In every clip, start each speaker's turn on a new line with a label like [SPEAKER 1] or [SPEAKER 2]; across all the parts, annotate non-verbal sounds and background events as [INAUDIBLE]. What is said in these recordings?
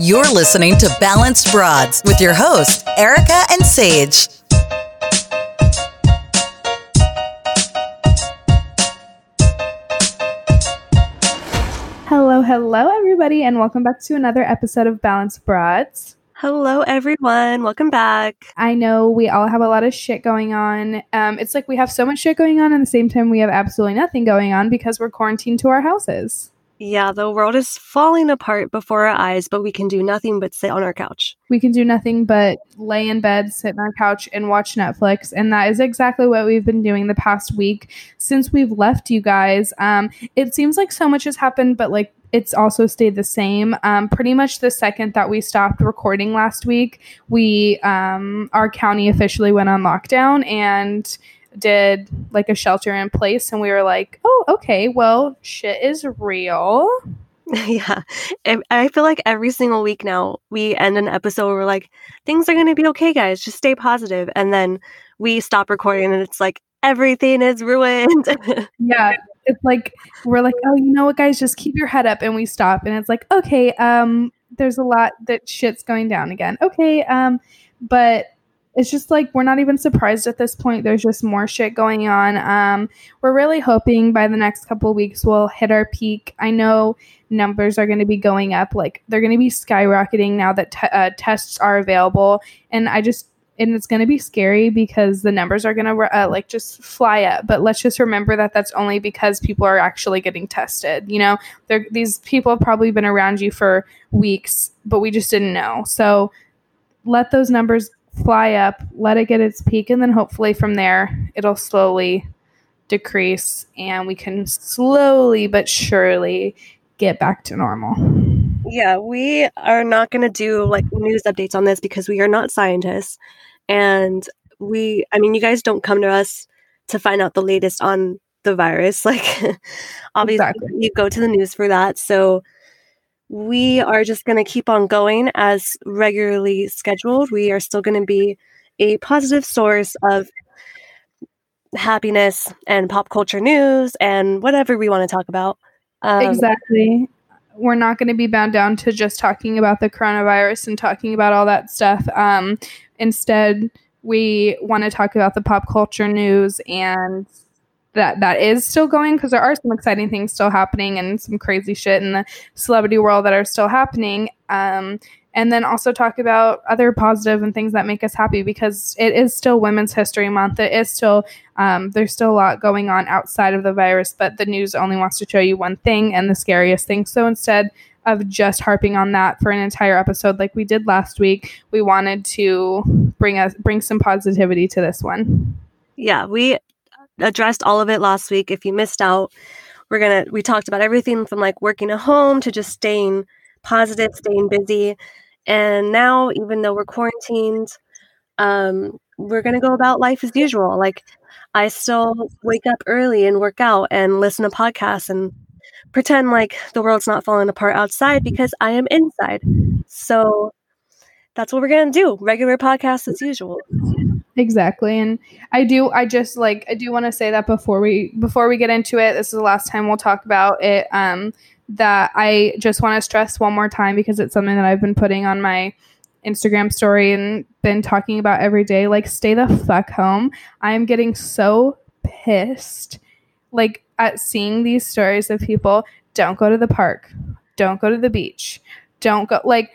[SPEAKER 1] You're listening to Balanced Broads with your hosts, Erica and Sage.
[SPEAKER 2] Hello, hello, everybody, and welcome back to another episode of Balanced Broads.
[SPEAKER 3] Hello, everyone. Welcome back.
[SPEAKER 2] I know we all have a lot of shit going on. Um, it's like we have so much shit going on, and at the same time, we have absolutely nothing going on because we're quarantined to our houses.
[SPEAKER 3] Yeah, the world is falling apart before our eyes, but we can do nothing but sit on our couch.
[SPEAKER 2] We can do nothing but lay in bed, sit on our couch, and watch Netflix. And that is exactly what we've been doing the past week since we've left you guys. Um, it seems like so much has happened, but like it's also stayed the same. Um, pretty much the second that we stopped recording last week, we um, our county officially went on lockdown and did like a shelter in place, and we were like, oh, okay, well, shit is real. [LAUGHS]
[SPEAKER 3] yeah, I feel like every single week now we end an episode where we're like, things are gonna be okay, guys. Just stay positive, and then we stop recording, and it's like everything is ruined. [LAUGHS]
[SPEAKER 2] yeah, it's like we're like, oh, you know what, guys, just keep your head up, and we stop, and it's like, okay, um, there's a lot that shit's going down again. Okay, um, but it's just like we're not even surprised at this point. There's just more shit going on. Um, we're really hoping by the next couple weeks we'll hit our peak. I know numbers are going to be going up, like they're going to be skyrocketing now that te- uh, tests are available, and I just and it's going to be scary because the numbers are going to uh, like just fly up but let's just remember that that's only because people are actually getting tested you know They're, these people have probably been around you for weeks but we just didn't know so let those numbers fly up let it get its peak and then hopefully from there it'll slowly decrease and we can slowly but surely get back to normal
[SPEAKER 3] yeah, we are not going to do like news updates on this because we are not scientists. And we, I mean, you guys don't come to us to find out the latest on the virus. [LAUGHS] Like, obviously, exactly. you go to the news for that. So, we are just going to keep on going as regularly scheduled. We are still going to be a positive source of happiness and pop culture news and whatever we want to talk about.
[SPEAKER 2] Um, exactly we're not going to be bound down to just talking about the coronavirus and talking about all that stuff. Um, instead, we want to talk about the pop culture news and that that is still going because there are some exciting things still happening and some crazy shit in the celebrity world that are still happening. Um, and then also talk about other positive and things that make us happy because it is still Women's History Month. It is still um, there's still a lot going on outside of the virus, but the news only wants to show you one thing and the scariest thing. So instead of just harping on that for an entire episode like we did last week, we wanted to bring us bring some positivity to this one.
[SPEAKER 3] Yeah, we addressed all of it last week. If you missed out, we're gonna we talked about everything from like working at home to just staying positive, staying busy. And now, even though we're quarantined, um, we're to go about life as usual. Like, I still wake up early and work out and listen to podcasts and pretend like the world's not falling apart outside because I am inside. So that's what we're to do. Regular podcast as usual.
[SPEAKER 2] Exactly. And I do I just like I do want to say that before we before we get into it, this is the last time we'll talk about it um that I just want to stress one more time because it's something that I've been putting on my Instagram story and been talking about every day. Like, stay the fuck home. I am getting so pissed, like, at seeing these stories of people don't go to the park, don't go to the beach, don't go, like,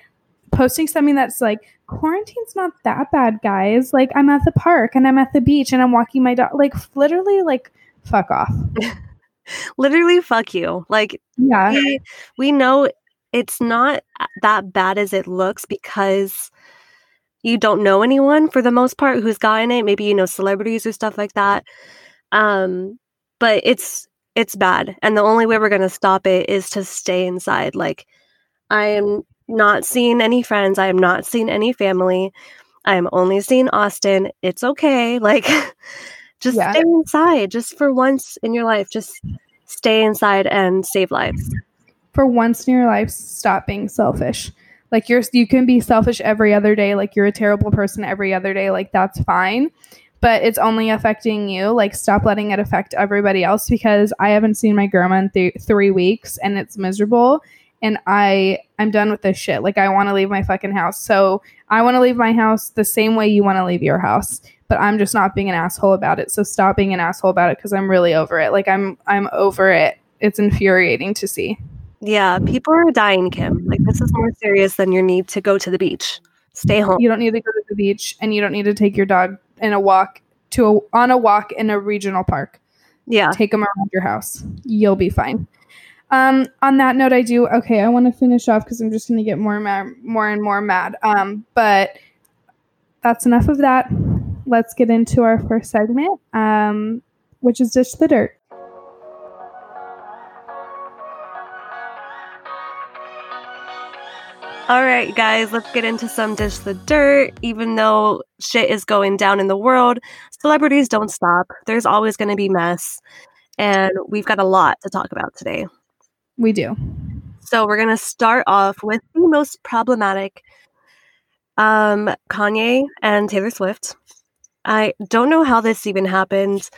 [SPEAKER 2] posting something that's like, quarantine's not that bad, guys. Like, I'm at the park and I'm at the beach and I'm walking my dog. Like, literally, like, fuck off. [LAUGHS]
[SPEAKER 3] literally fuck you like
[SPEAKER 2] yeah
[SPEAKER 3] we, we know it's not that bad as it looks because you don't know anyone for the most part who's gotten it maybe you know celebrities or stuff like that um but it's it's bad and the only way we're going to stop it is to stay inside like i am not seeing any friends. I am not seeing any family. I am only seeing austin. It's okay. [LAUGHS] Like just yeah. stay inside just for once in your life. Just stay inside and save lives.
[SPEAKER 2] For once in your life stop being selfish. Like you're you can be selfish every other day. Like you're a terrible person every other day. Like that's fine. But it's only affecting you. Like stop letting it affect everybody else because i haven't seen my grandma in th- three weeks and it's miserable and I I'm done with this shit. Like I want to leave my fucking house. So I want to leave my house the same way you want to leave your house. But I'm just not being an asshole about it. So stop being an asshole about it because I'm really over it. Like I'm I'm over it. It's infuriating to see.
[SPEAKER 3] Yeah, people are dying, Kim. Like this is more serious than your need to go to the beach. Stay home.
[SPEAKER 2] You don't need to go to the beach and you don't need to take your dog in a walk to a on a walk in a regional park.
[SPEAKER 3] Yeah.
[SPEAKER 2] Take them around your house. You'll be fine. Um, on that note, I do okay. I want to finish off because I'm just going to get more mad, more and more mad. Um, but that's enough of that. Let's get into our first segment, um, which is dish the dirt.
[SPEAKER 3] All right, guys, let's get into some dish the dirt. Even though shit is going down in the world, celebrities don't stop. There's always going to be mess, and we've got a lot to talk about today.
[SPEAKER 2] We do.
[SPEAKER 3] So we're going to start off with the most problematic um, Kanye and Taylor Swift. I don't know how this even happened.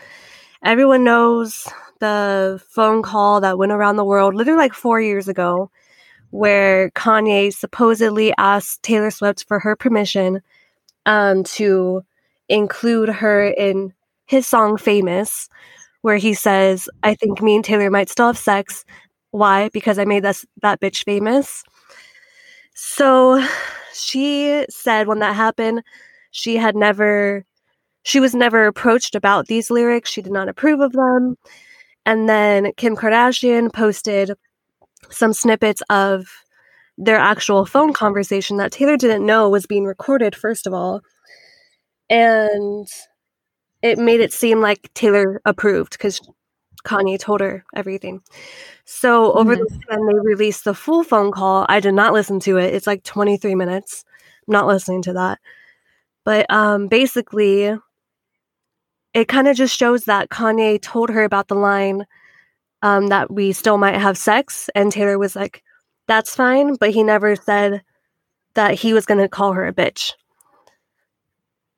[SPEAKER 3] Everyone knows the phone call that went around the world literally like four years ago, where Kanye supposedly asked Taylor Swift for her permission um, to include her in his song Famous, where he says, I think me and Taylor might still have sex. Why? Because I made this, that bitch famous. So she said when that happened, she had never, she was never approached about these lyrics. She did not approve of them. And then Kim Kardashian posted some snippets of their actual phone conversation that Taylor didn't know was being recorded, first of all. And it made it seem like Taylor approved because Kanye told her everything. So over
[SPEAKER 2] Mhm.
[SPEAKER 3] the weekend, they released the full phone call. I did not listen to it. It's like 23 minutes. I'm not listening to that. But um, basically, it kind of just shows that Kanye told her about the line um, that we still might have sex. And Taylor was like, that's fine. But he never said that he was going to call her a bitch.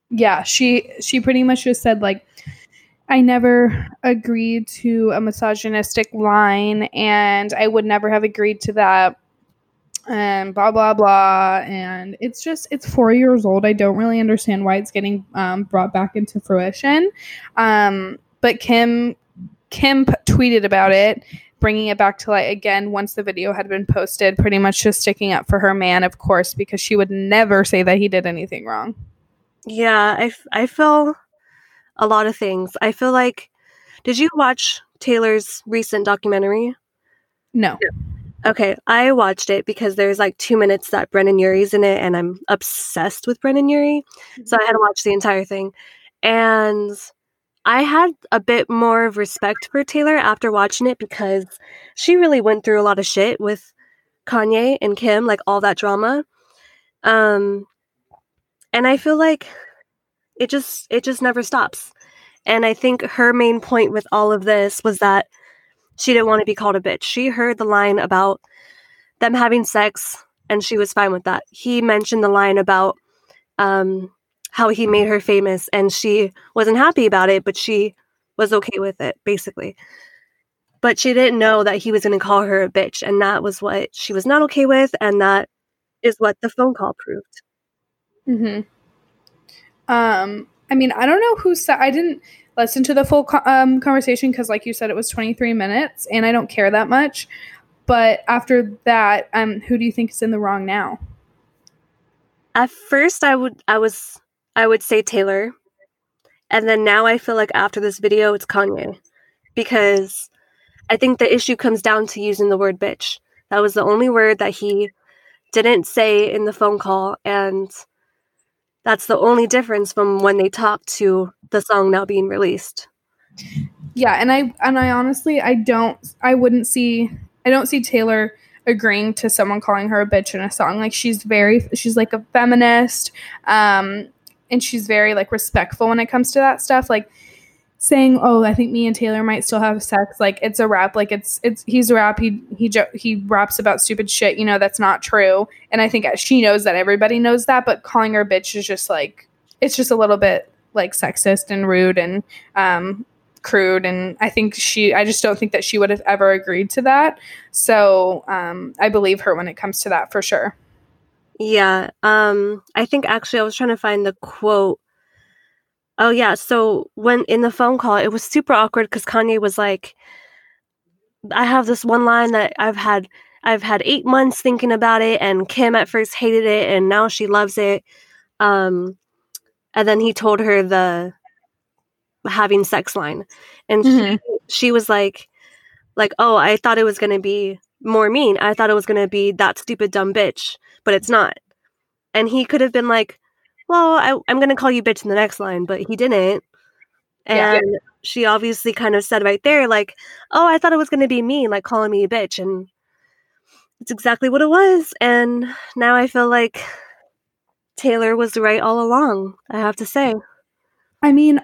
[SPEAKER 2] Yeah, she she pretty much just said like I never agreed to a misogynistic line and I would never have agreed to that and blah blah blah and it's just it's four years old. I don't really understand why it's getting um, brought back into fruition. Um, but kim kim p- tweeted about it bringing it back to light again once the video had been posted pretty much just sticking up for her man of course because she would never say that he did anything wrong.
[SPEAKER 3] Yeah, I, I feel a lot of things. I feel like, did you watch Taylor's recent documentary?
[SPEAKER 2] no
[SPEAKER 3] Okay, I watched it because there's like two minutes that Brendon Urie's in it, and I'm obsessed with Brendon Urie. So I had to watch the entire thing. And I had a bit more of respect for Taylor after watching it because she really went through a lot of shit with Kanye and Kim, like all that drama. Um and I feel like it just it just never stops. And I think her main point with all of this was that she didn't want to be called a bitch. She heard the line about them having sex and she was fine with that. He mentioned the line about um, how he made her famous and she wasn't happy about it, but she was okay with it, basically. But she didn't know that he was going to call her a bitch. And that was what she was not okay with. And that is what the phone call proved.
[SPEAKER 2] hmm Um, I mean, I don't know who said. I didn't listen to the full co- um, conversation because, like you said, it was 23 minutes, and I don't care that much. But after that, um, who do you think is in the wrong now?
[SPEAKER 3] At first, I would, I was, I would say Taylor. And then now I feel like after this video, it's Kanye. Because I think the issue comes down to using the word bitch. That was the only word that he didn't say in the phone call. And that's the only difference from when they talked to the song now being released.
[SPEAKER 2] Yeah, and I and I honestly, I don't, I wouldn't see, I don't see Taylor agreeing to someone calling her a bitch in a song. Like she's very, she's like a feminist, um, and she's very like respectful when it comes to that stuff. Like saying, "Oh, I think me and Taylor might still have sex." Like it's a rap. Like it's it's he's a rap. He he jo- he raps about stupid shit. You know that's not true. And I think she knows that everybody knows that. But calling her a bitch is just like it's just a little bit like sexist and rude and um crude and i think she i just don't think that she would have ever agreed to that so um, i believe her when it comes to that for sure
[SPEAKER 3] Yeah. Um I think actually I was trying to find the quote. Oh yeah, so when in the phone call it was super awkward cuz Kanye was like I have this one line that I've had I've had 8 months thinking about it and Kim at first hated it and now she loves it. Um and then he told her the having sex line and
[SPEAKER 2] Mhm.
[SPEAKER 3] she, she was like like oh I thought it was going to be more mean. I thought it was going to be that stupid dumb bitch, but it's not. And he could have been like, well, I, I'm going to call you bitch in the next line, but he didn't.
[SPEAKER 2] Yeah.
[SPEAKER 3] And she obviously kind of said right there, like, oh, I thought it was going to be mean, like calling me a bitch. And it's exactly what it was. And now I feel like Taylor was right all along, I have to say.
[SPEAKER 2] I mean,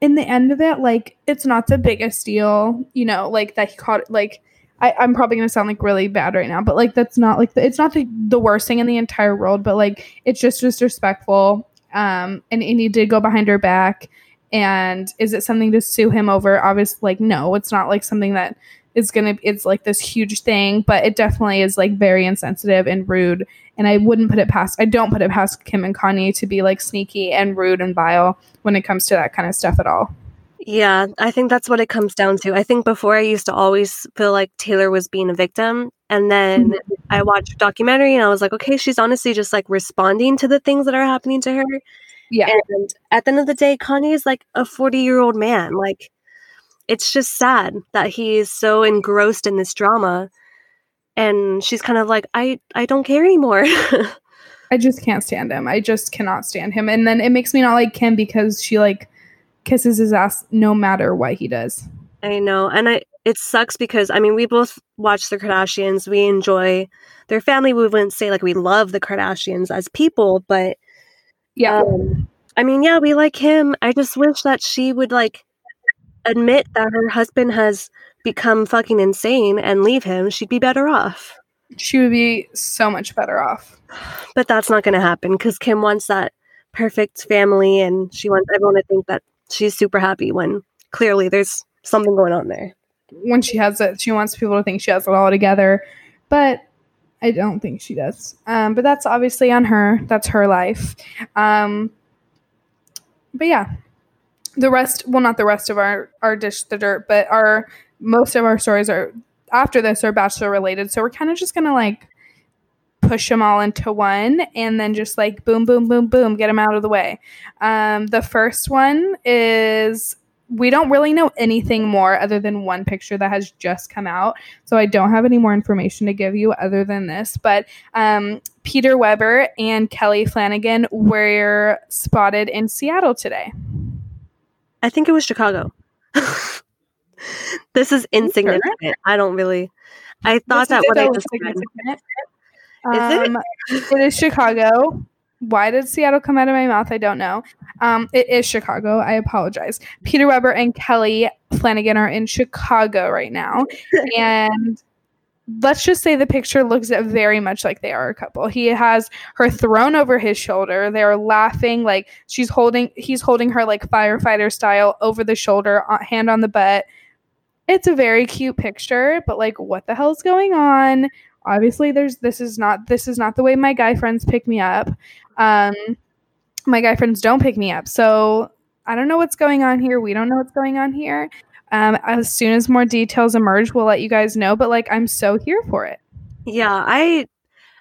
[SPEAKER 2] in the end of it, like it's not the biggest deal, you know, like that he caught like I, I'm probably gonna sound like really bad right now, but like that's not like the, it's not the, the worst thing in the entire world, but like it's just disrespectful. Um and, he did go behind her back. And is it something to sue him over? Obviously, like no, it's not like something that is gonna it's like this huge thing, but it definitely is like very insensitive and rude. And I wouldn't put it past I don't put it past Kim and Kanye to be like sneaky and rude and vile when it comes to that kind of stuff at all.
[SPEAKER 3] Yeah, I think that's what it comes down to. I think before I used to always feel like Taylor was being a victim. And then mm-hmm. I watched a documentary and I was like, okay, she's honestly just like responding to the things that are happening to her.
[SPEAKER 2] Yeah.
[SPEAKER 3] And at the end of the day, Kanye is like a 40 year old man. Like, it's just sad that he is so engrossed in this drama. And she's kind of like, I, I don't care anymore. [LAUGHS]
[SPEAKER 2] I just can't stand him. I just cannot stand him. And then it makes me not like Kim because she like kisses his ass no matter what he does.
[SPEAKER 3] I know. And I it sucks because I mean we both watch the Kardashians. We enjoy their family. We wouldn't say like we love the Kardashians as people, but
[SPEAKER 2] Yeah.
[SPEAKER 3] um I mean, yeah, we like him. I just wish that she would like admit that her husband has become fucking insane and leave him. She'd be better off.
[SPEAKER 2] she would be so much better off.
[SPEAKER 3] But that's not going to happen cuz Kim wants that perfect family and she wants everyone to think that she's super happy when clearly there's something going on there.
[SPEAKER 2] When she has it, she wants people to think she has it all together. But I don't think she does. Um, but that's obviously on her. That's her life. Um, but yeah, the rest. Well, not the rest of our our dish the dirt, but our most of our stories are after this are bachelor related. So we're kind of just gonna like push them all into one and then just like boom, boom, boom, boom, get them out of the way. Um, the first one is we don't really know anything more other than one picture that has just come out. So I don't have any more information to give you other than this. But um, Peter Weber and Kelly Flanagan were spotted in Seattle today.
[SPEAKER 3] I think it was Chicago. [LAUGHS] this is insignificant. I don't really. I thought
[SPEAKER 2] This
[SPEAKER 3] that what I just said. Is it?
[SPEAKER 2] Um, it is Chicago. Why did Seattle come out of my mouth? I don't know. Um, it is Chicago. I apologize. Peter Weber and Kelly Flanagan are in Chicago right now, [LAUGHS] and let's just say the picture looks very much like they are a couple. He has her thrown over his shoulder. They're laughing like she's holding. He's holding her like firefighter style over the shoulder, uh, hand on the butt. It's a very cute picture, but like, what the hell's going on? Obviously there's this is not this is not the way my guy friends pick me up. Um my guy friends don't pick me up. So i don't know what's going on here. We don't know what's going on here. Um as soon as more details emerge we'll let you guys know but like i'm so here for it.
[SPEAKER 3] Yeah, I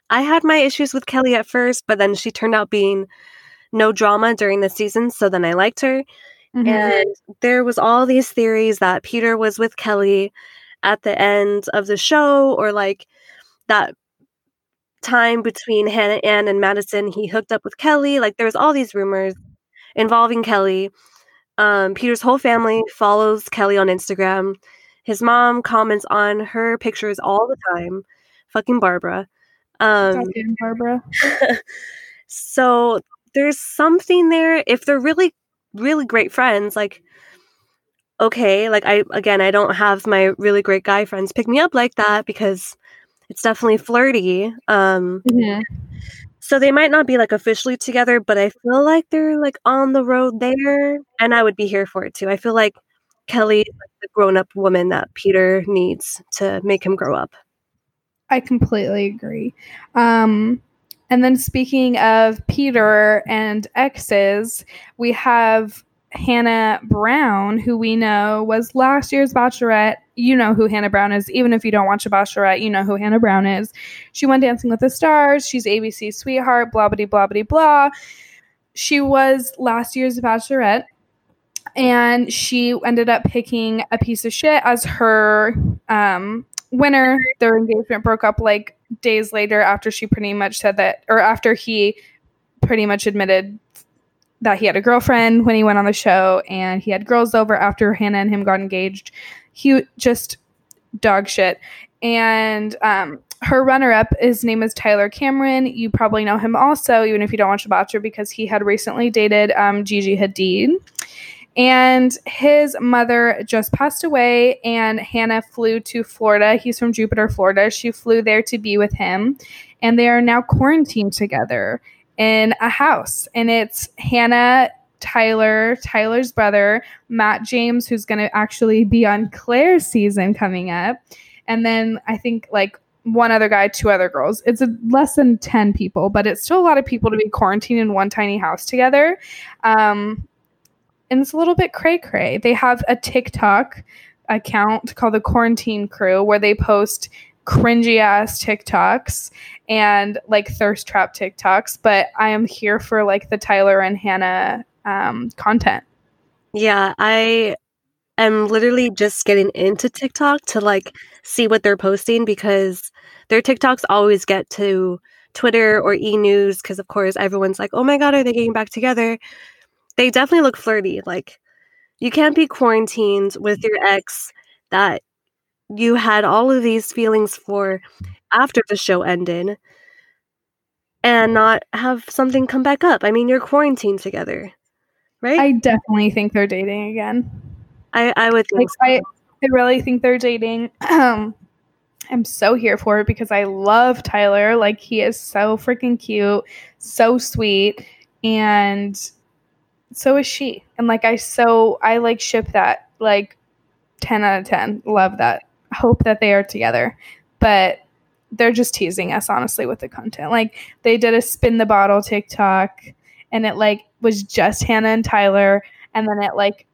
[SPEAKER 3] I had my issues with Kelly at first, but then she turned out being no drama during the season, so then I liked her.
[SPEAKER 2] Mhm.
[SPEAKER 3] And there was all these theories that Peter was with Kelly at the end of the show or like that time between Hannah Ann and Madison he hooked up with Kelly. Like there's all these rumors involving Kelly. Um, Peter's whole family follows Kelly on Instagram. His mom comments on her pictures all the time. Fucking Barbara. Um,
[SPEAKER 2] Goddamn barbara [LAUGHS]
[SPEAKER 3] so there's something there. If they're really, really great friends, like, okay, like I, again, I don't have my really great guy friends pick me up like that because it's definitely flirty. Um,
[SPEAKER 2] Mhm.
[SPEAKER 3] so they might not be like officially together, but I feel like they're like on the road there and I would be here for it too. I feel like Kelly like the grown up woman that Peter needs to make him grow up.
[SPEAKER 2] I completely agree. Um, and then speaking of Peter and exes, we have Hannah Brown, who we know was last year's Bachelorette. You know who Hannah Brown is. Even if you don't watch a Bachelorette, you know who Hannah Brown is. She won Dancing with the Stars. She's ABC's sweetheart, blah, blah, blah, blah, blah. She was last year's Bachelorette and she ended up picking a piece of shit as her um, winner. Their engagement broke up like days later after she pretty much said that, or after he pretty much admitted that he had a girlfriend when he went on the show and he had girls over after Hannah and him got engaged. He just dog shit. And um, her runner up, his name is Tyler Cameron. You probably know him also, even if you don't watch The Bachelor, because he had recently dated um, Gigi Hadid. And his mother just passed away, and Hannah flew to Florida. He's from Jupiter, Florida. She flew there to be with him, and they are now quarantined together in a house. And it's Hannah, Tyler, Tyler's brother, Matt James, who's going to actually be on Claire's season coming up. And then I think like one other guy, two other girls. It's a, less than 10 people, but it's still a lot of people to be quarantined in one tiny house together. Um, and it's a little bit cray cray. They have a TikTok account called the Quarantine Crew where they post cringy ass TikToks and like thirst trap TikToks, but I am here for like the Tyler and Hannah um, content.
[SPEAKER 3] Yeah, I am literally just getting into TikTok to like see what they're posting because their TikToks always get to Twitter or e news because, of course, everyone's like, oh my God, are they getting back together? They definitely look flirty. Like, you can't be quarantined with your ex that you had all of these feelings for after the show ended and not have something come back up. I mean, you're quarantined together, right?
[SPEAKER 2] I definitely think they're dating again.
[SPEAKER 3] I, I would think
[SPEAKER 2] like, so. I, I really think they're dating. Um, I'm so here for it because I love Tyler. Like, he is so freaking cute, so sweet, and so is she. And like, I so, I like ship that. Like, 10 out of 10. Love that hope that they are together. But they're just teasing us honestly with the content. Like they did a spin the bottle TikTok and it like was just Hannah and Tyler and then it like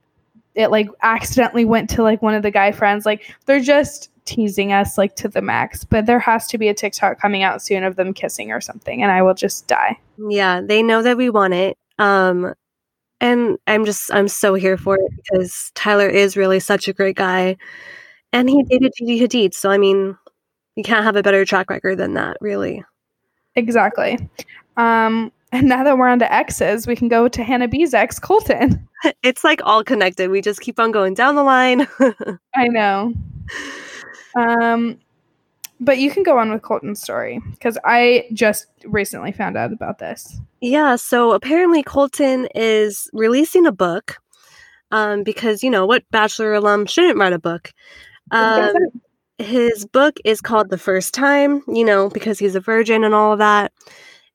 [SPEAKER 2] it like accidentally went to like one of the guy friends. Like they're just teasing us like to the max. But there has to be a TikTok coming out soon of them kissing or something and I will just die.
[SPEAKER 3] Yeah, they know that we want it. Um and I'm just I'm so here for it because Tyler is really such a great guy. And he dated Gigi Hadid. So, I mean, you can't have a better track record than that, really.
[SPEAKER 2] Exactly. Um, and now that we're on to exes, we can go to Hannah B's ex, Colton. [LAUGHS]
[SPEAKER 3] It's like all connected. We just keep on going down the line. [LAUGHS]
[SPEAKER 2] I know. Um, but you can go on with Colton's story because I just recently found out about this.
[SPEAKER 3] Yeah. So apparently, Colton is releasing a book um, because, you know, what Bachelor alum shouldn't write a book? Um, his book is called The First Time, you know, because he's a virgin and all of that.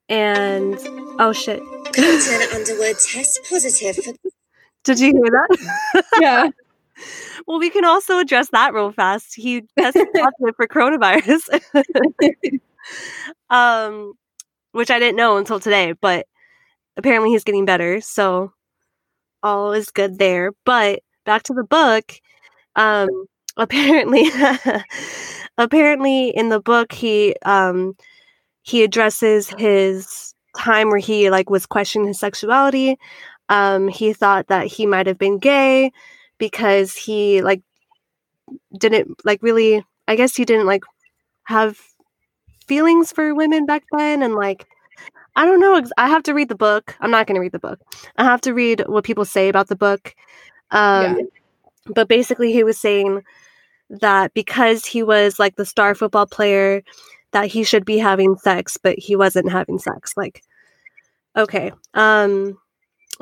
[SPEAKER 3] And oh shit. Colton [LAUGHS] Underwood test positive for. Did you hear that? [LAUGHS]
[SPEAKER 2] Yeah.
[SPEAKER 3] well, we can also address that real fast. He tested [LAUGHS] positive for coronavirus. um, which I didn't know until today, but apparently he's getting better, so all is good there. But back to the book. Um, apparently [LAUGHS] apparently in the book he um he addresses his time where he like was questioning his sexuality. Um he thought that he might have been gay because he like didn't like really i guess he didn't like have feelings for women back then and like i don't know i have to read the book. I'm not going to read the book. I have to read what people say about the book. Um yeah. but basically he was saying that because he was like the star football player that he should be having sex but he wasn't having sex like okay um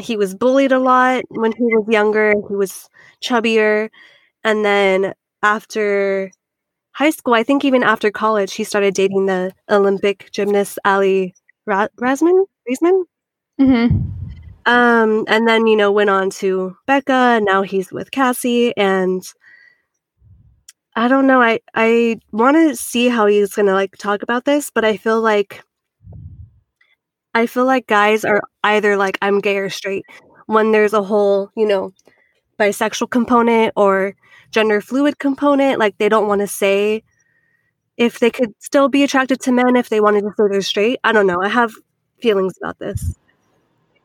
[SPEAKER 3] he was bullied a lot when he was younger he was chubbier and then after high school i think even after college he started dating the olympic gymnast ali Ra- rasman Riesman?
[SPEAKER 2] Mm-hmm.
[SPEAKER 3] Um, and then you know went on to Becca, and now he's with Cassie, and I don't know. I I want to see how he's gonna like talk about this, but I feel like I feel like guys are either like I'm gay or straight when there's a whole you know bisexual component or gender fluid component. Like they don't want to say if they could still be attracted to men if they wanted to say they're straight. I don't know. I have feelings about this.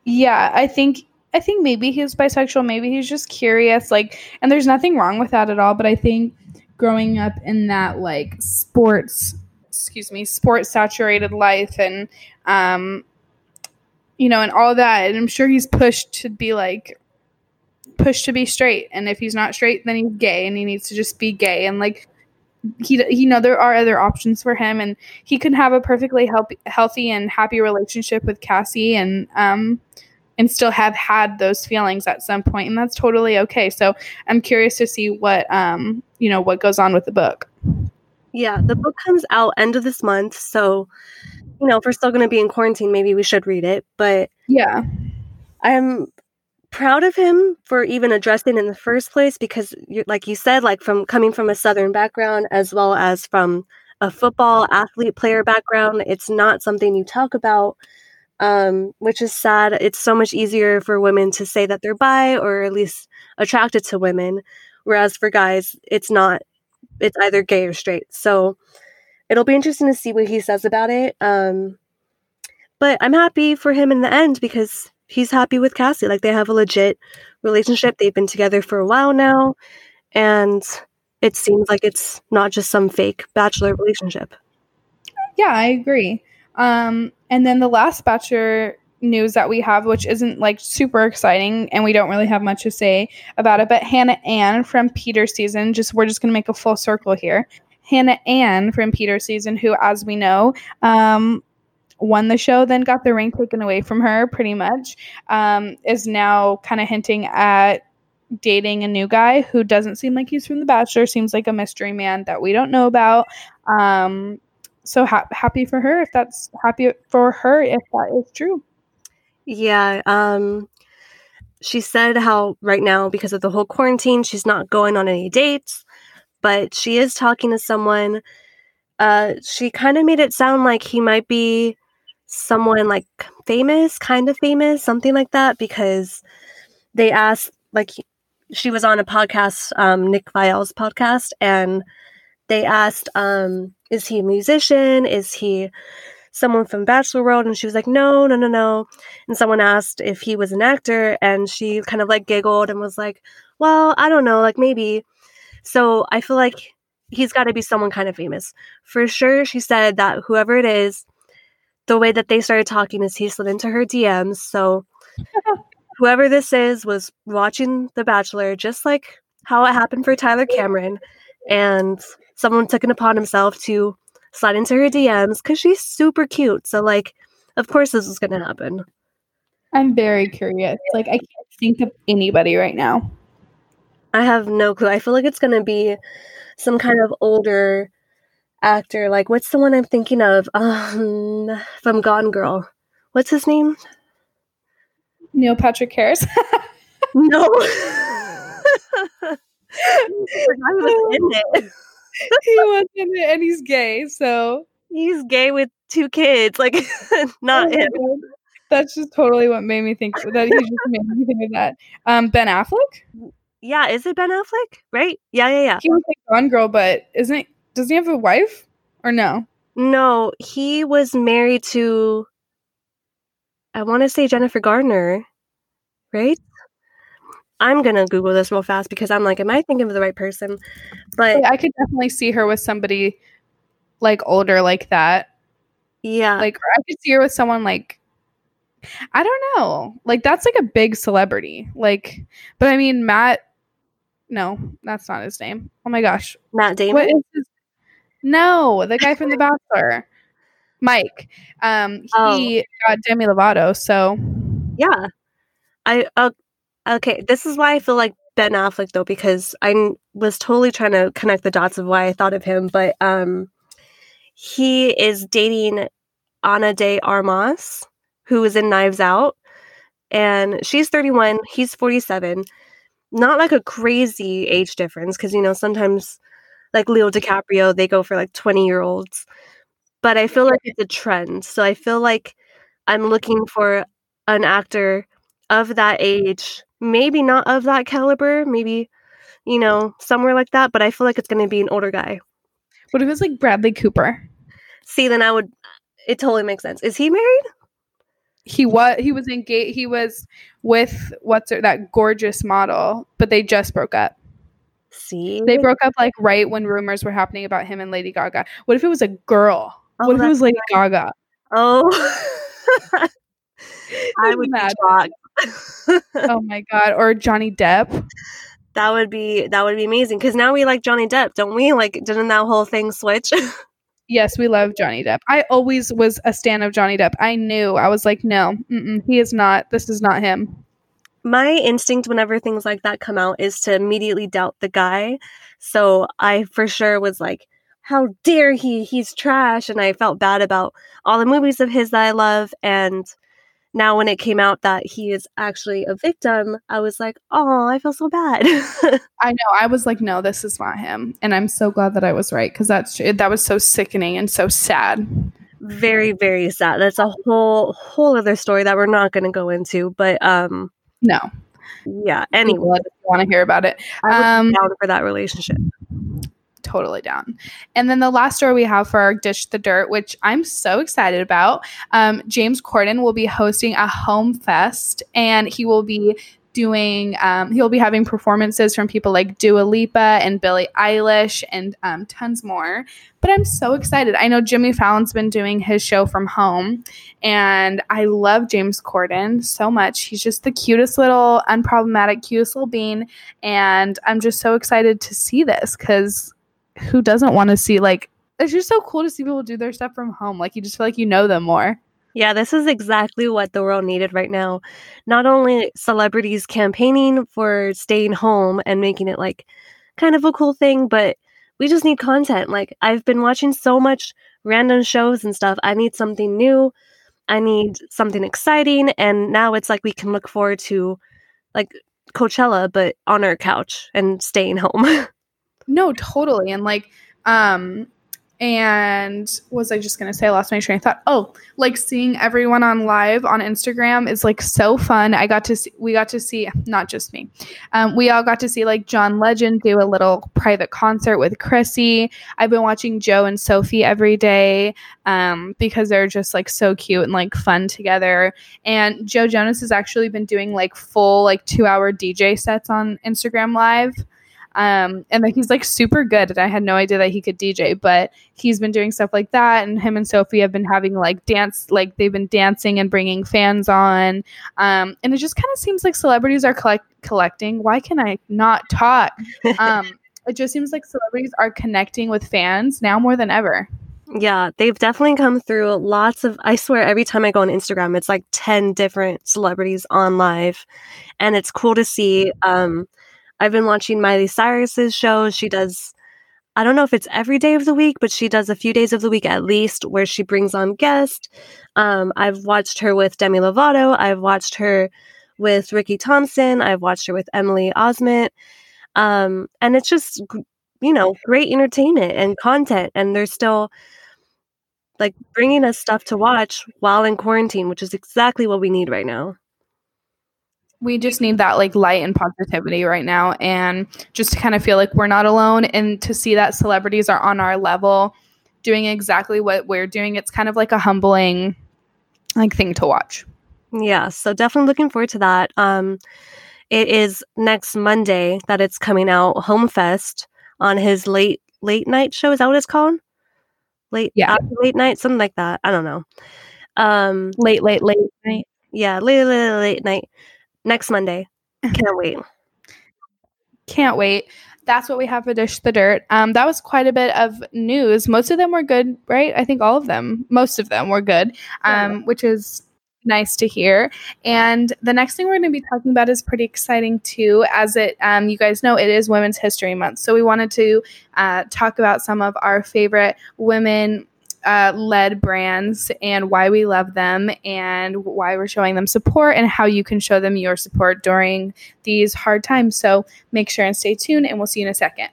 [SPEAKER 2] Yeah, I think I think maybe he's bisexual, maybe he's just curious like and there's nothing wrong with that at all, but I think growing up in that like sports excuse me, sports saturated life and um you know, and all that, and I'm sure he's pushed to be like pushed to be straight. And if he's not straight then he's gay and he needs to just be gay. And like he you know there are other options for him and he can have a perfectly healthy healthy and happy relationship with Cassie and um and still have had those feelings at some point and that's totally okay. So i'm curious to see what um you know what goes on with the book.
[SPEAKER 3] Yeah the book comes out end of this month so you know if we're still going to be in quarantine maybe we should read it but
[SPEAKER 2] yeah.
[SPEAKER 3] I'm proud of him for even addressing in the first place because like you said like from coming from a southern background as well as from a football athlete player background it's not something you talk about um, which is sad it's so much easier for women to say that they're bi or at least attracted to women whereas for guys it's not it's either gay or straight so it'll be interesting to see what he says about it um, but i'm happy for him in the end because he's happy with Cassie. Like they have a legit relationship. They've been together for a while now, and it seems like it's not just some fake bachelor relationship.
[SPEAKER 2] Yeah, I agree. Um, and then the last bachelor news that we have, which isn't like super exciting, and we don't really have much to say about it, but Hannah Ann from Peter season, just we're just gonna make a full circle here. Hannah Ann from Peter season, who, as we know, um, won the show, then got the ring taken away from her, pretty much, um, is now kind of hinting at dating a new guy who doesn't seem like he's from The Bachelor, seems like a mystery man that we don't know about. Um, so ha- happy for her if that's happy for her if that is true.
[SPEAKER 3] Yeah. Um, she said how right now, because of the whole quarantine, she's not going on any dates, but she is talking to someone. Uh, she kind of made it sound like he might be someone like famous, kind of famous, something like that, because they asked, like, she was on a podcast, um, Nick Viall's podcast, and they asked, um, is he a musician? Is he someone from Bachelor World? And she was like, no, no, no, no. And someone asked if he was an actor, and she kind of like giggled and was like, well, I don't know, like maybe. So I feel like he's got to be someone kind of famous. For sure, she said that whoever it is, the way that they started talking is he slid into her DMs. So [LAUGHS] whoever this is was watching The Bachelor, just like how it happened for Tyler Cameron, and someone took it upon himself to slide into her DMs because she's super cute. So like, of course this is gonna happen.
[SPEAKER 2] I'm very curious. Like I can't think of anybody right now.
[SPEAKER 3] I have no clue. I feel like it's gonna be some kind of older actor. Like, what's the one I'm thinking of? Um, from Gone Girl. What's his name?
[SPEAKER 2] Neil Patrick Harris. [LAUGHS]
[SPEAKER 3] no. [LAUGHS] [LAUGHS] he was in it. [LAUGHS]
[SPEAKER 2] he was in it, and he's gay. So
[SPEAKER 3] he's gay with two kids. Like, [LAUGHS] not oh him.
[SPEAKER 2] That's just totally what made me think that. He just made me think of that. Um, Ben Affleck.
[SPEAKER 3] Yeah, is it Ben Affleck? Right? Yeah, yeah, yeah.
[SPEAKER 2] He was like Gone Girl, but isn't it does he have a wife or no?
[SPEAKER 3] No, he was married to I want to say Jennifer Gardner, right? I'm gonna Google this real fast because I'm like, am I thinking of the right person? But
[SPEAKER 2] yeah, I could definitely see her with somebody like older like that.
[SPEAKER 3] Yeah,
[SPEAKER 2] like I could see her with someone like I don't know, like that's like a big celebrity. Like, but I mean, Matt. No, that's not his name. Oh my gosh,
[SPEAKER 3] Matt Damon. What is his
[SPEAKER 2] no, the guy from The Bachelor, Mike. Um, he oh. got Demi Lovato. So
[SPEAKER 3] yeah, I uh, okay. This is why I feel like Ben Affleck though, because I was totally trying to connect the dots of why I thought of him, but um, he is dating Ana de Armas, who is in Knives Out, and she's 31, he's 47. Not like a crazy age difference because, you know, sometimes like Leo DiCaprio, they go for like 20 year olds. But I feel like it's a trend. So I feel like I'm looking for an actor of that age, maybe not of that caliber, maybe, you know, somewhere like that. But I feel like it's going to be an older guy.
[SPEAKER 2] What if it's like Bradley Cooper?
[SPEAKER 3] See, then I would, it totally makes sense. Is he married?
[SPEAKER 2] He was he was engaged. He was with what's her, that gorgeous model, but they just broke up.
[SPEAKER 3] See,
[SPEAKER 2] They broke up like right when rumors were happening about him and Lady Gaga. What if it was a girl?
[SPEAKER 3] Oh,
[SPEAKER 2] what if it was Lady Gaga?
[SPEAKER 3] Oh, [LAUGHS] [LAUGHS] I would be
[SPEAKER 2] Imagine.
[SPEAKER 3] shocked.
[SPEAKER 2] Oh my god! Or Johnny Depp.
[SPEAKER 3] that would be that would be amazing because now we like Johnny Depp, don't we? Like, didn't that whole thing switch? [LAUGHS]
[SPEAKER 2] Yes, we love Johnny Depp. I always was a stan of Johnny Depp. I knew. I was like, no, mm-mm, he is not. This is not him.
[SPEAKER 3] My instinct whenever things like that come out is to immediately doubt the guy. So I for sure was like, how dare he? He's trash. And I felt bad about all the movies of his that I love. And now when it came out that he is actually a victim, I was like, oh, I feel so bad. [LAUGHS]
[SPEAKER 2] I know. I was like, no, this is not him, and I'm so glad that I was right because that's that was so sickening and so sad.
[SPEAKER 3] very, very sad. That's a whole whole other story that we're not gonna go into. But um
[SPEAKER 2] No,
[SPEAKER 3] yeah, anyway.
[SPEAKER 2] want to hear about it.
[SPEAKER 3] I was
[SPEAKER 2] Um,
[SPEAKER 3] down for that relationship.
[SPEAKER 2] Totally down. And then the last story we have for our Dish the Dirt, which I'm so excited about. Um, James Corden will be hosting a home fest and he will be doing um, he'll be having performances from people like Dua Lipa and Billie Eilish and um, tons more. But I'm so excited. I know Jimmy Fallon's been doing his show from home, and I love James Corden so much. He's just the cutest little, unproblematic, cutest little bean, and I'm just so excited to see this because who doesn't want to see like it's just so cool to see people do their stuff from home. Like you just feel like you know them more.
[SPEAKER 3] Yeah, this is exactly what the world needed right now. Not only celebrities campaigning for staying home and making it like kind of a cool thing, but we just need content. Like I've been watching so much random shows and stuff. I need something new. I need something exciting and now it's like we can look forward to like Coachella but on our couch and staying home. [LAUGHS]
[SPEAKER 2] No, totally. And like, um, and was I just gonna say? I lost my train of thought. Oh, like seeing everyone on live on Instagram is like so fun. I got to see, we got to see, not just me, um, we all got to see like John Legend do a little private concert with Chrissy. I've been watching Joe and Sophie every day um, because they're just like so cute and like fun together. And Joe Jonas has actually been doing like full like two hour DJ sets on Instagram Live um and like he's like super good and i had no idea that he could dj but he's been doing stuff like that and him and sophie have been having like dance like they've been dancing and bringing fans on um and it just kind of seems like celebrities are collect- collecting why can i not talk [LAUGHS] um it just seems like celebrities are connecting with fans now more than ever
[SPEAKER 3] Yeah, they've definitely come through lots of. I swear, every time I go on Instagram, it's like 10 different celebrities on live. And it's cool to see. Um, I've been watching Miley Cyrus's show. She does, I don't know if it's every day of the week, but she does a few days of the week at least where she brings on guests. Um, I've watched her with Demi Lovato. I've watched her with Ricky Thompson. I've watched her with Emily Osment. Um, and it's just, you know, great entertainment and content. And they're still like bringing us stuff to watch while in quarantine, which is exactly what we need right now.
[SPEAKER 2] We just need that like light and positivity right now and just to kind of feel like we're not alone and to see that celebrities are on our level doing exactly what we're doing it's kind of like a humbling like thing to watch
[SPEAKER 3] Yeah, so definitely looking forward to that. Um, it is next Monday that it's coming out. Home Fest on his late late night show. Is that what it's called? Late
[SPEAKER 2] Yeah.
[SPEAKER 3] after late night, something like that. I don't know. Um,
[SPEAKER 2] late late late night
[SPEAKER 3] yeah, late late late night next Monday. Can't wait.
[SPEAKER 2] can't wait. That's what we have for dish the dirt. Um that was quite a bit of news. Most of them were good right? I think all of them. Most of them were good um which is nice to hear. And the next thing we're going to be talking about is pretty exciting too as it um, you guys know it is women's history month. So we wanted to uh, talk about some of our favorite women uh, led brands and why we love them and why we're showing them support and how you can show them your support during these hard times. So make sure and stay tuned, and we'll see you in a second.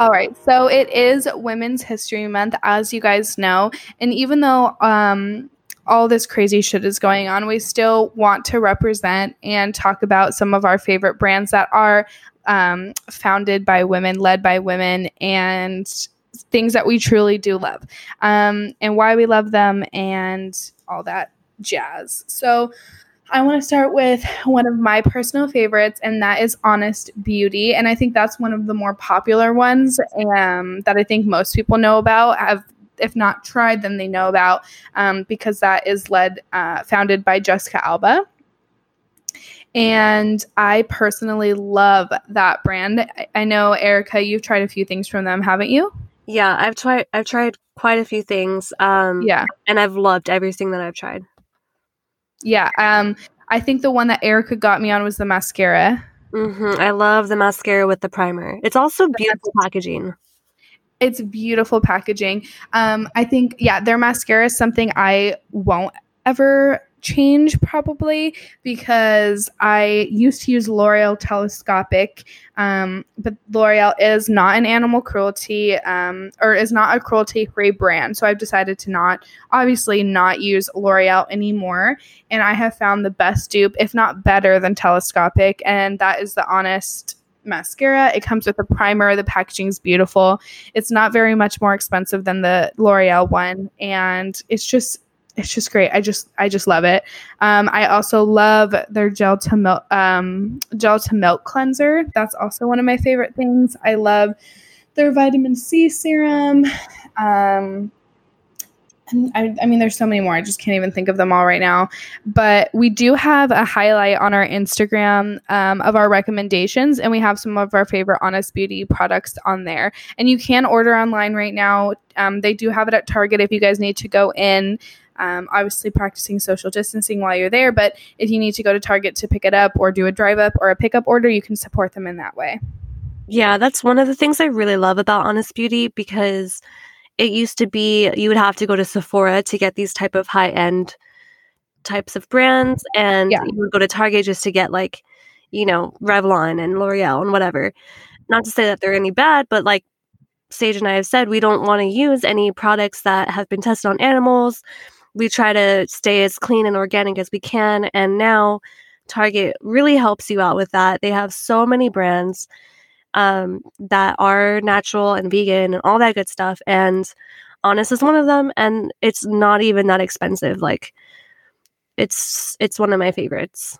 [SPEAKER 2] All right, so it is Women's History Month, as you guys know. And even though um, all this crazy shit is going on, we still want to represent and talk about some of our favorite brands that are um, founded by women, led by women, and things that we truly do love, um, and why we love them, and all that jazz. So, I want to start with one of my personal favorites, and that is Honest Beauty. And I think that's one of the more popular ones um, that I think most people know about. Have if not tried, then they know about um, because that is led, uh, founded by Jessica Alba. And I personally love that brand. I know Erica, you've tried a few things from them, haven't you?
[SPEAKER 3] Yeah, I've tried. I've tried quite a few things. Um,
[SPEAKER 2] yeah,
[SPEAKER 3] and I've loved everything that I've tried.
[SPEAKER 2] Yeah. Um, I think the one that Erica got me on was the mascara.
[SPEAKER 3] Mm-hmm. I love the mascara with the primer. It's also beautiful packaging.
[SPEAKER 2] It's beautiful packaging. Um, I think, yeah, their mascara is something I won't ever change probably because I used to use L'Oreal Telescopic, um, but L'Oreal is not an animal cruelty um, or is not a cruelty free brand. So I've decided to not, obviously, not use L'Oreal anymore. And I have found the best dupe, if not better than Telescopic, and that is the Honest mascara. It comes with a primer. The packaging is beautiful. It's not very much more expensive than the L'Oreal one, and it's just it's just great. I just I just love it. Um, I also love their gel to milk um, gel to milk cleanser. That's also one of my favorite things. I love their vitamin C serum. Um, I, I, mean, there's so many more. I just can't even think of them all right now. But we do have a highlight on our Instagram um, of our recommendations, and we have some of our favorite Honest Beauty products on there. And you can order online right now. Um, they do have it at Target if you guys need to go in um, obviously practicing social distancing while you're there. But if you need to go to Target to pick it up or do a drive up or a pickup order, you can support them in that way.
[SPEAKER 3] Yeah, that's one of the things I really love about Honest Beauty because it used to be you would have to go to Sephora to get these type of high end types of brands, and yeah. you would go to Target just to get like, you know, Revlon and L'Oreal and whatever. Not to say that they're any bad, but like Sage and I have said, we don't want to use any products that have been tested on animals we try to stay as clean and organic as we can. And now Target really helps you out with that. They have so many brands um, that are natural and vegan and all that good stuff. And Honest is one of them, and it's not even that expensive. Like, it's it's one of my favorites.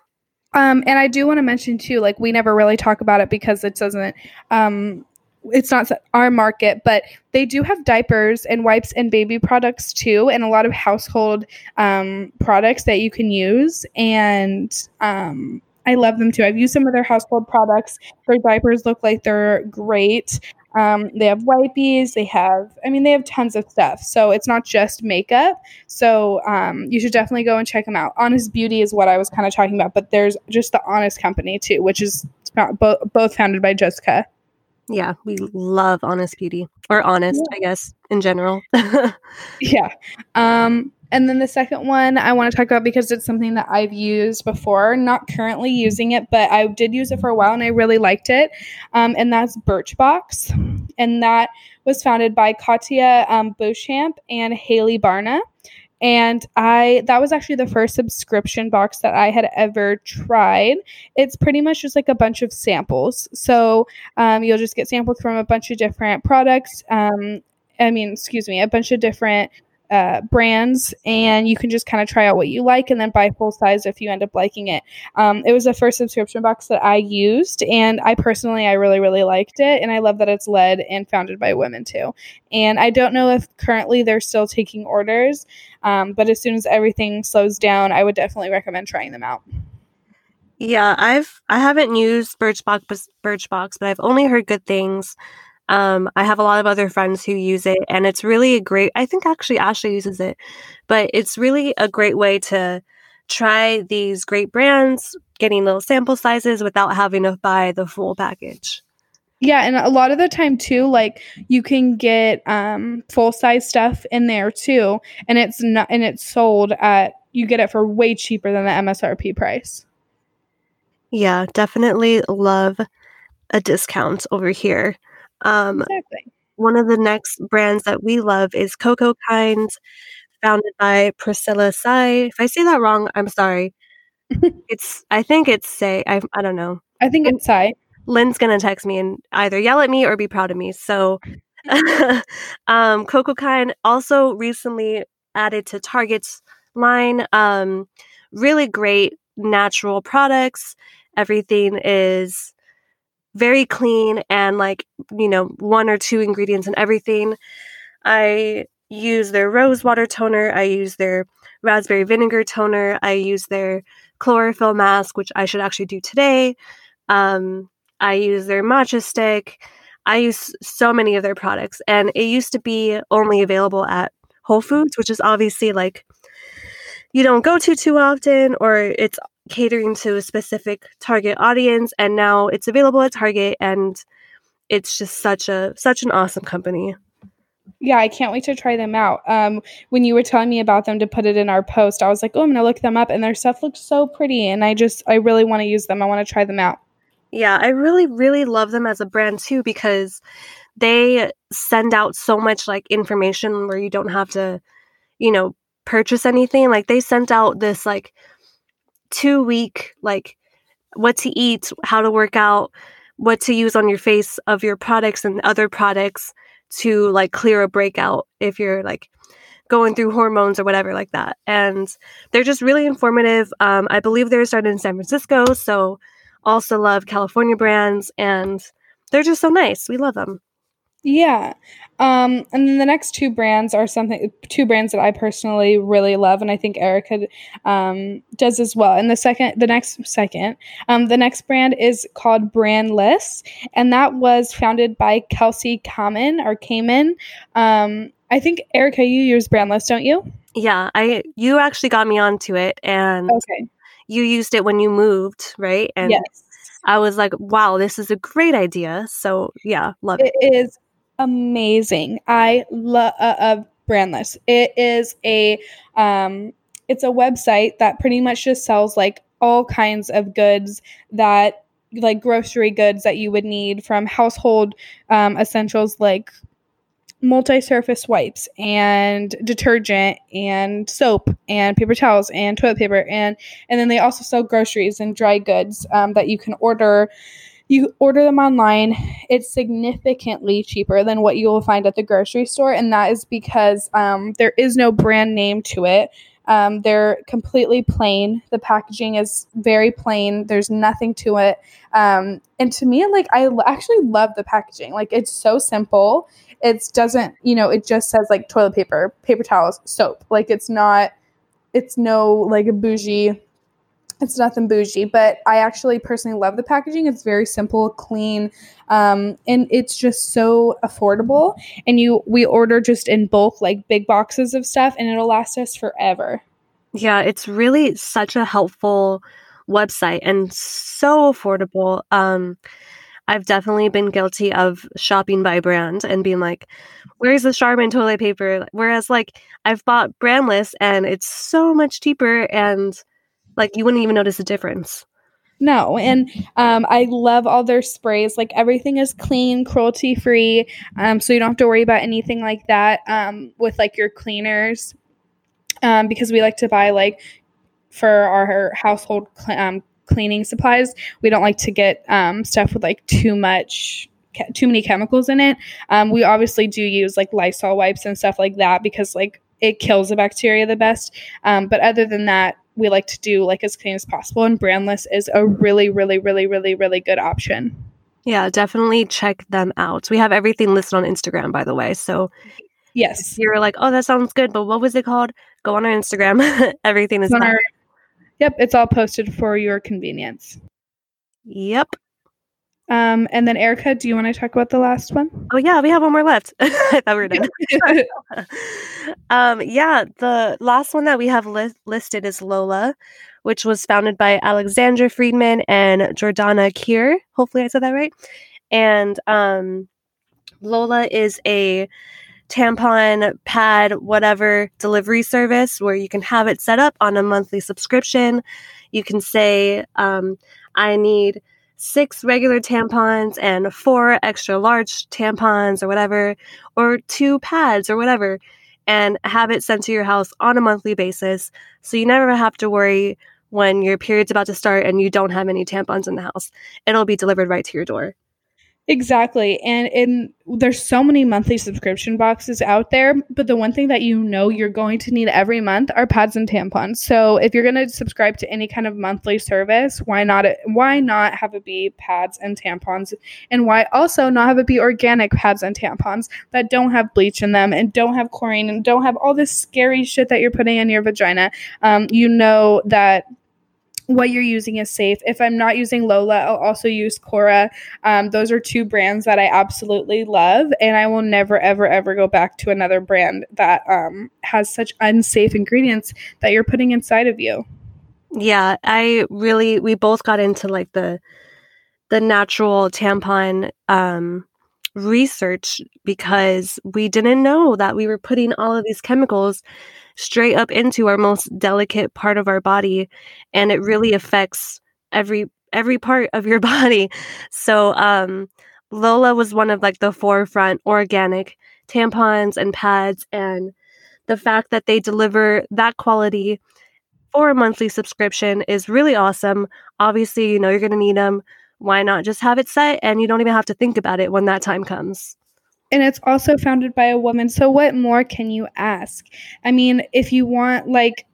[SPEAKER 2] Um, and I do want to mention too, like we never really talk about it because it doesn't um it's not our market, but they do have diapers and wipes and baby products too, and a lot of household um, products that you can use. And um, I love them too. I've used some of their household products. Their diapers look like they're great. Um, they have wipies. They have, I mean, they have tons of stuff. So it's not just makeup. So um, you should definitely go and check them out. Honest Beauty is what I was kind of talking about, but there's just the Honest Company too, which is both both founded by Jessica.
[SPEAKER 3] Yeah, we love honest beauty or honest, yeah. I guess, in general. [LAUGHS]
[SPEAKER 2] yeah. Um, and then the second one I want to talk about because it's something that I've used before, not currently using it, but I did use it for a while and I really liked it. Um, and that's Birchbox. And that was founded by Katia um, Beauchamp and Hayley Barna and I that was actually the first subscription box that I had ever tried. It's pretty much just like a bunch of samples. So um, you'll just get samples from a bunch of different products. Um, I mean, excuse me, a bunch of different uh, brands and you can just kind of try out what you like and then buy full size if you end up liking it. Um, it was the first subscription box that I used and I personally I really really liked it and I love that it's led and founded by women too. And I don't know if currently they're still taking orders, um, but as soon as everything slows down, I would definitely recommend trying them out.
[SPEAKER 3] Yeah, I've I haven't used Birchbox Birchbox, but I've only heard good things. Um, I have a lot of other friends who use it, and it's really a great. I think actually Ashley uses it, but it's really a great way to try these great brands, getting little sample sizes without having to buy the full package.
[SPEAKER 2] Yeah, and a lot of the time too, like you can get um full size stuff in there too, and it's not and it's sold at you get it for way cheaper than the MSRP price.
[SPEAKER 3] Yeah, definitely love a discount over here. Um,
[SPEAKER 2] Exactly.
[SPEAKER 3] one of the next brands that we love is Coco Kind, founded by Priscilla Tsai. If I say that wrong, I'm sorry. [LAUGHS] it's I think it's Say. I I don't know.
[SPEAKER 2] I think it's Sai.
[SPEAKER 3] Lynn's gonna text me and either yell at me or be proud of me. So, [LAUGHS] [LAUGHS] um, Coco Kind also recently added to Target's line. Um, really great natural products. Everything is very clean and like you know one or two ingredients in everything. I use their rose water toner. I use their raspberry vinegar toner. I use their chlorophyll mask, which I should actually do today. Um, I use their matcha stick. I use so many of their products, and it used to be only available at Whole Foods, which is obviously like you don't go to too often, or it's catering to a specific target audience. And now it's available at Target, and it's just such a such an awesome company.
[SPEAKER 2] Yeah, I can't wait to try them out. Um, when you were telling me about them to put it in our post, I was like, oh, I'm gonna look them up, and their stuff looks so pretty, and I just I really want to use them. I want to try them out.
[SPEAKER 3] Yeah, I really, really love them as a brand too because they send out so much like information where you don't have to, you know, purchase anything. Like they sent out this like two week like what to eat, how to work out, what to use on your face of your products and other products to like clear a breakout if you're like going through hormones or whatever like that. And they're just really informative. Um, I believe they're started in San Francisco, so also love California brands and they're just so nice. We love them.
[SPEAKER 2] Yeah. Um, and then the next two brands are something two brands that I personally really love and I think Erica um, does as well. And the second the next second, um, the next brand is called Brandless and that was founded by Kelsey Kamen or Kamen. Um, I think Erica you use Brandless, don't you?
[SPEAKER 3] Yeah, I you actually got me onto it and
[SPEAKER 2] Okay.
[SPEAKER 3] you used it when you moved, right? And
[SPEAKER 2] yes.
[SPEAKER 3] I was like, wow, this is a great idea. So yeah, love it.
[SPEAKER 2] It is amazing. I love uh, uh, Brandless. It is a um, it's a website that pretty much just sells like all kinds of goods that like grocery goods that you would need from household um, essentials like multi-surface wipes and detergent and soap and paper towels and toilet paper and and then they also sell groceries and dry goods um, that you can order you order them online it's significantly cheaper than what you will find at the grocery store and that is because um, there is no brand name to it. Um, they're completely plain. The packaging is very plain. There's nothing to it. Um, and to me like i l- actually love the packaging. Like it's so simple. It doesn't you know it just says like toilet paper paper towels soap. Like it's not it's no like a bougie it's nothing bougie but i actually personally love the packaging it's very simple clean um, and it's just so affordable and you we order just in bulk like big boxes of stuff and it'll last us forever
[SPEAKER 3] Yeah, it's really such a helpful website and so affordable. Um, I've definitely been guilty of shopping by brand and being like, where's the Charmin toilet paper? Whereas, like, I've bought brandless and it's so much cheaper and, like, you wouldn't even notice a difference.
[SPEAKER 2] No, and um, I love all their sprays. Like everything is clean, cruelty free, um, so you don't have to worry about anything like that um, with like your cleaners. Um, because we like to buy like for our household cl- um, cleaning supplies, we don't like to get um, stuff with like too much. Ke- too many chemicals in it. Um, we obviously do use like Lysol wipes and stuff like that because like it kills the bacteria the best. Um, but other than that, we like to do like as clean as possible and brandless is a really really really really really good option
[SPEAKER 3] Yeah, definitely check them out. We have everything listed on Instagram, by the way. So
[SPEAKER 2] yes
[SPEAKER 3] if you're like, oh, that sounds good, but what was it called? Go on our Instagram. [LAUGHS] everything is
[SPEAKER 2] on our- yep it's all posted for your convenience
[SPEAKER 3] Yep.
[SPEAKER 2] Um, and then erica do you want to talk about the last one
[SPEAKER 3] Oh yeah, we have one more left. [LAUGHS] I thought we were done. [LAUGHS] um, yeah, the last one that we have li- listed is Lola, which was founded by Alexandra Friedman and Jordana Kier. Hopefully, I said that right. And um, Lola is a tampon, pad, whatever delivery service where you can have it set up on a monthly subscription. You can say, um, I need six regular tampons and four extra large tampons or whatever, or two pads or whatever, and have it sent to your house on a monthly basis. So you never have to worry when your period's about to start and you don't have any tampons in the house. It'll be delivered right to your door.
[SPEAKER 2] Exactly. And in there's so many monthly subscription boxes out there, but the one thing that you know you're going to need every month are pads and tampons. So if you're going to subscribe to any kind of monthly service, why not why not have it be pads and tampons and why also not have it be organic pads and tampons that don't have bleach in them and don't have chlorine and don't have all this scary shit that you're putting in your vagina. Um, you know that what you're using is safe. If I'm not using Lola, I'll also use Cora. Um, those are two brands that I absolutely love, and I will never, ever, ever go back to another brand that um, has such unsafe ingredients that you're putting inside of you.
[SPEAKER 3] Yeah, I really we both got into like the the natural tampon um research because we didn't know that we were putting all of these chemicals straight up into our most delicate part of our body and it really affects every every part of your [LAUGHS] body. So um lola was one of like the forefront organic tampons and pads and the fact that they deliver that quality for a monthly subscription is really awesome. Obviously you know you're going to need them why not just have it set and you don't even have to think about it when that time comes
[SPEAKER 2] and it's also founded by a woman. So what more can you ask? I mean, if you want like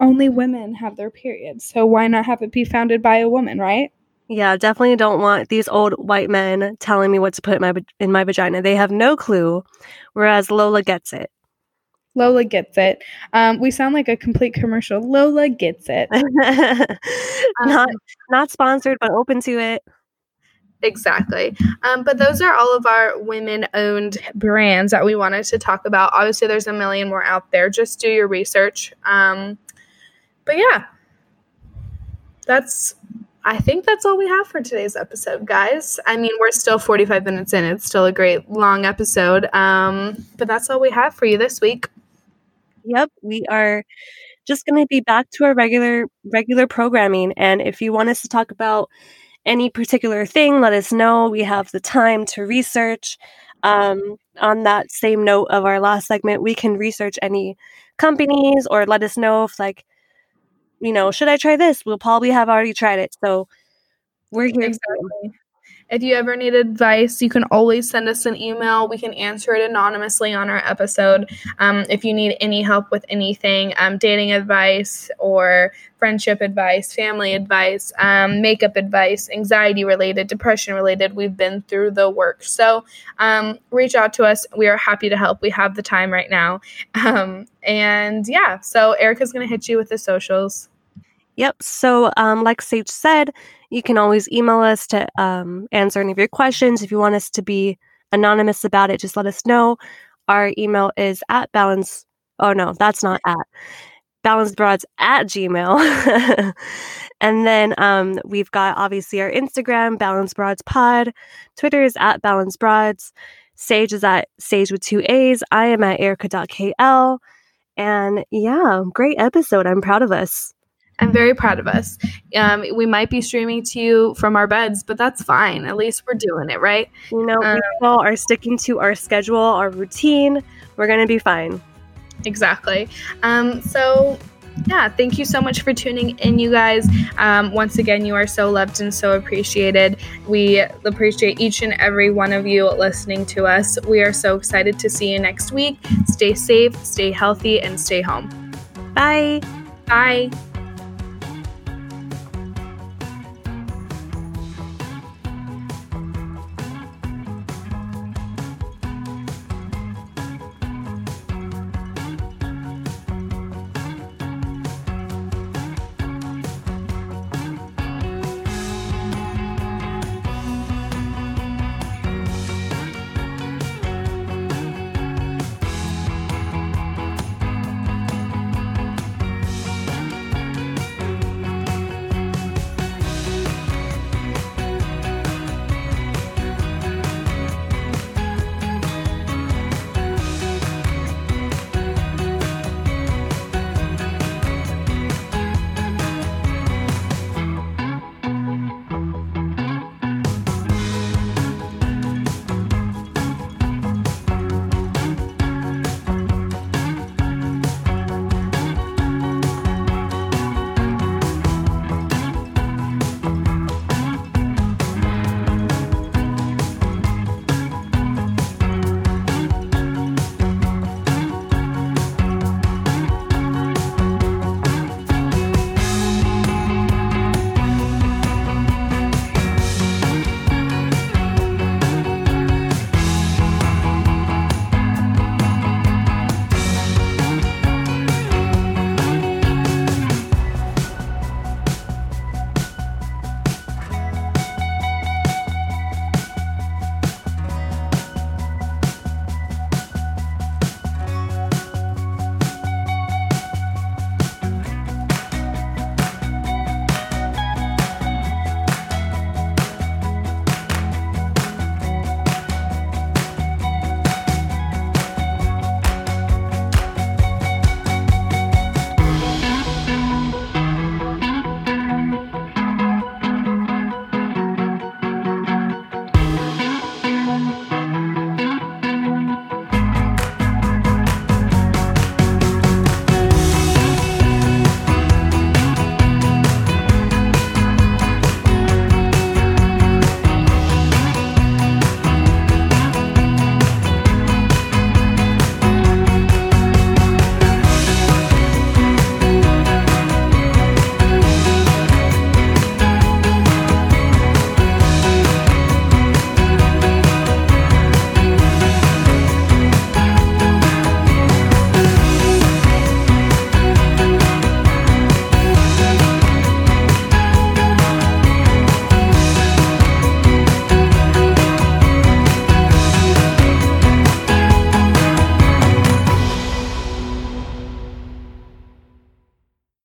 [SPEAKER 2] only women have their periods, so why not have it be founded by a woman, right?
[SPEAKER 3] Yeah, definitely don't want these old white men telling me what to put in my in my vagina. They have no clue, whereas Lola gets it.
[SPEAKER 2] Lola gets it. Um, we sound like a complete commercial. Lola gets it. [LAUGHS]
[SPEAKER 3] not um, not sponsored, but open to it.
[SPEAKER 2] Exactly. Um, but those are all of our women owned brands that we wanted to talk about. Obviously, there's a million more out there. Just do your research. Um, but yeah, that's, I think that's all we have for today's episode, guys. I mean, we're still 45 minutes in. It's still a great long episode. Um, but that's all we have for you this week.
[SPEAKER 3] Yep. We are just going to be back to our regular regular programming and if you want us to talk about any particular thing, let us know. We have the time to research. Um, on that same note of our last segment, we can research any companies or let us know if, like, you know, should I try this? We'll probably have already tried it. So we're here.
[SPEAKER 2] Exactly. If you ever need advice, you can always send us an email. We can answer it anonymously on our episode. Um, if you need any help with anything, um, dating advice or friendship advice, family advice, um, makeup advice, anxiety related, depression related, we've been through the work. So um, reach out to us. We are happy to help. We have the time right now. [LAUGHS] Um, and yeah, so Erica's going to hit you with the socials.
[SPEAKER 3] Yep. So, um, like Sage said, you can always email us to um, answer any of your questions. If you want us to be anonymous about it, just let us know. Our email is at balance. Oh, no, that's not at balancebroads at gmail. [LAUGHS] and then um, we've got obviously our Instagram, Balance Broads Pod. Twitter is at Balance Broads. Sage is at Sage with two A's. I am at erica.kl. And yeah, great episode. I'm proud of us.
[SPEAKER 2] I'm very proud of us. Um, we might be streaming to you from our beds, but that's fine. At least we're doing it, right?
[SPEAKER 3] You know, um, all are sticking to our schedule, our routine. We're going to be fine.
[SPEAKER 2] Exactly. Um, so, yeah, thank you so much for tuning in, you guys. Um, once again, you are so loved and so appreciated. We appreciate each and every one of you listening to us. We are so excited to see you next week. Stay safe, stay healthy, and stay home.
[SPEAKER 3] Bye.
[SPEAKER 2] Bye.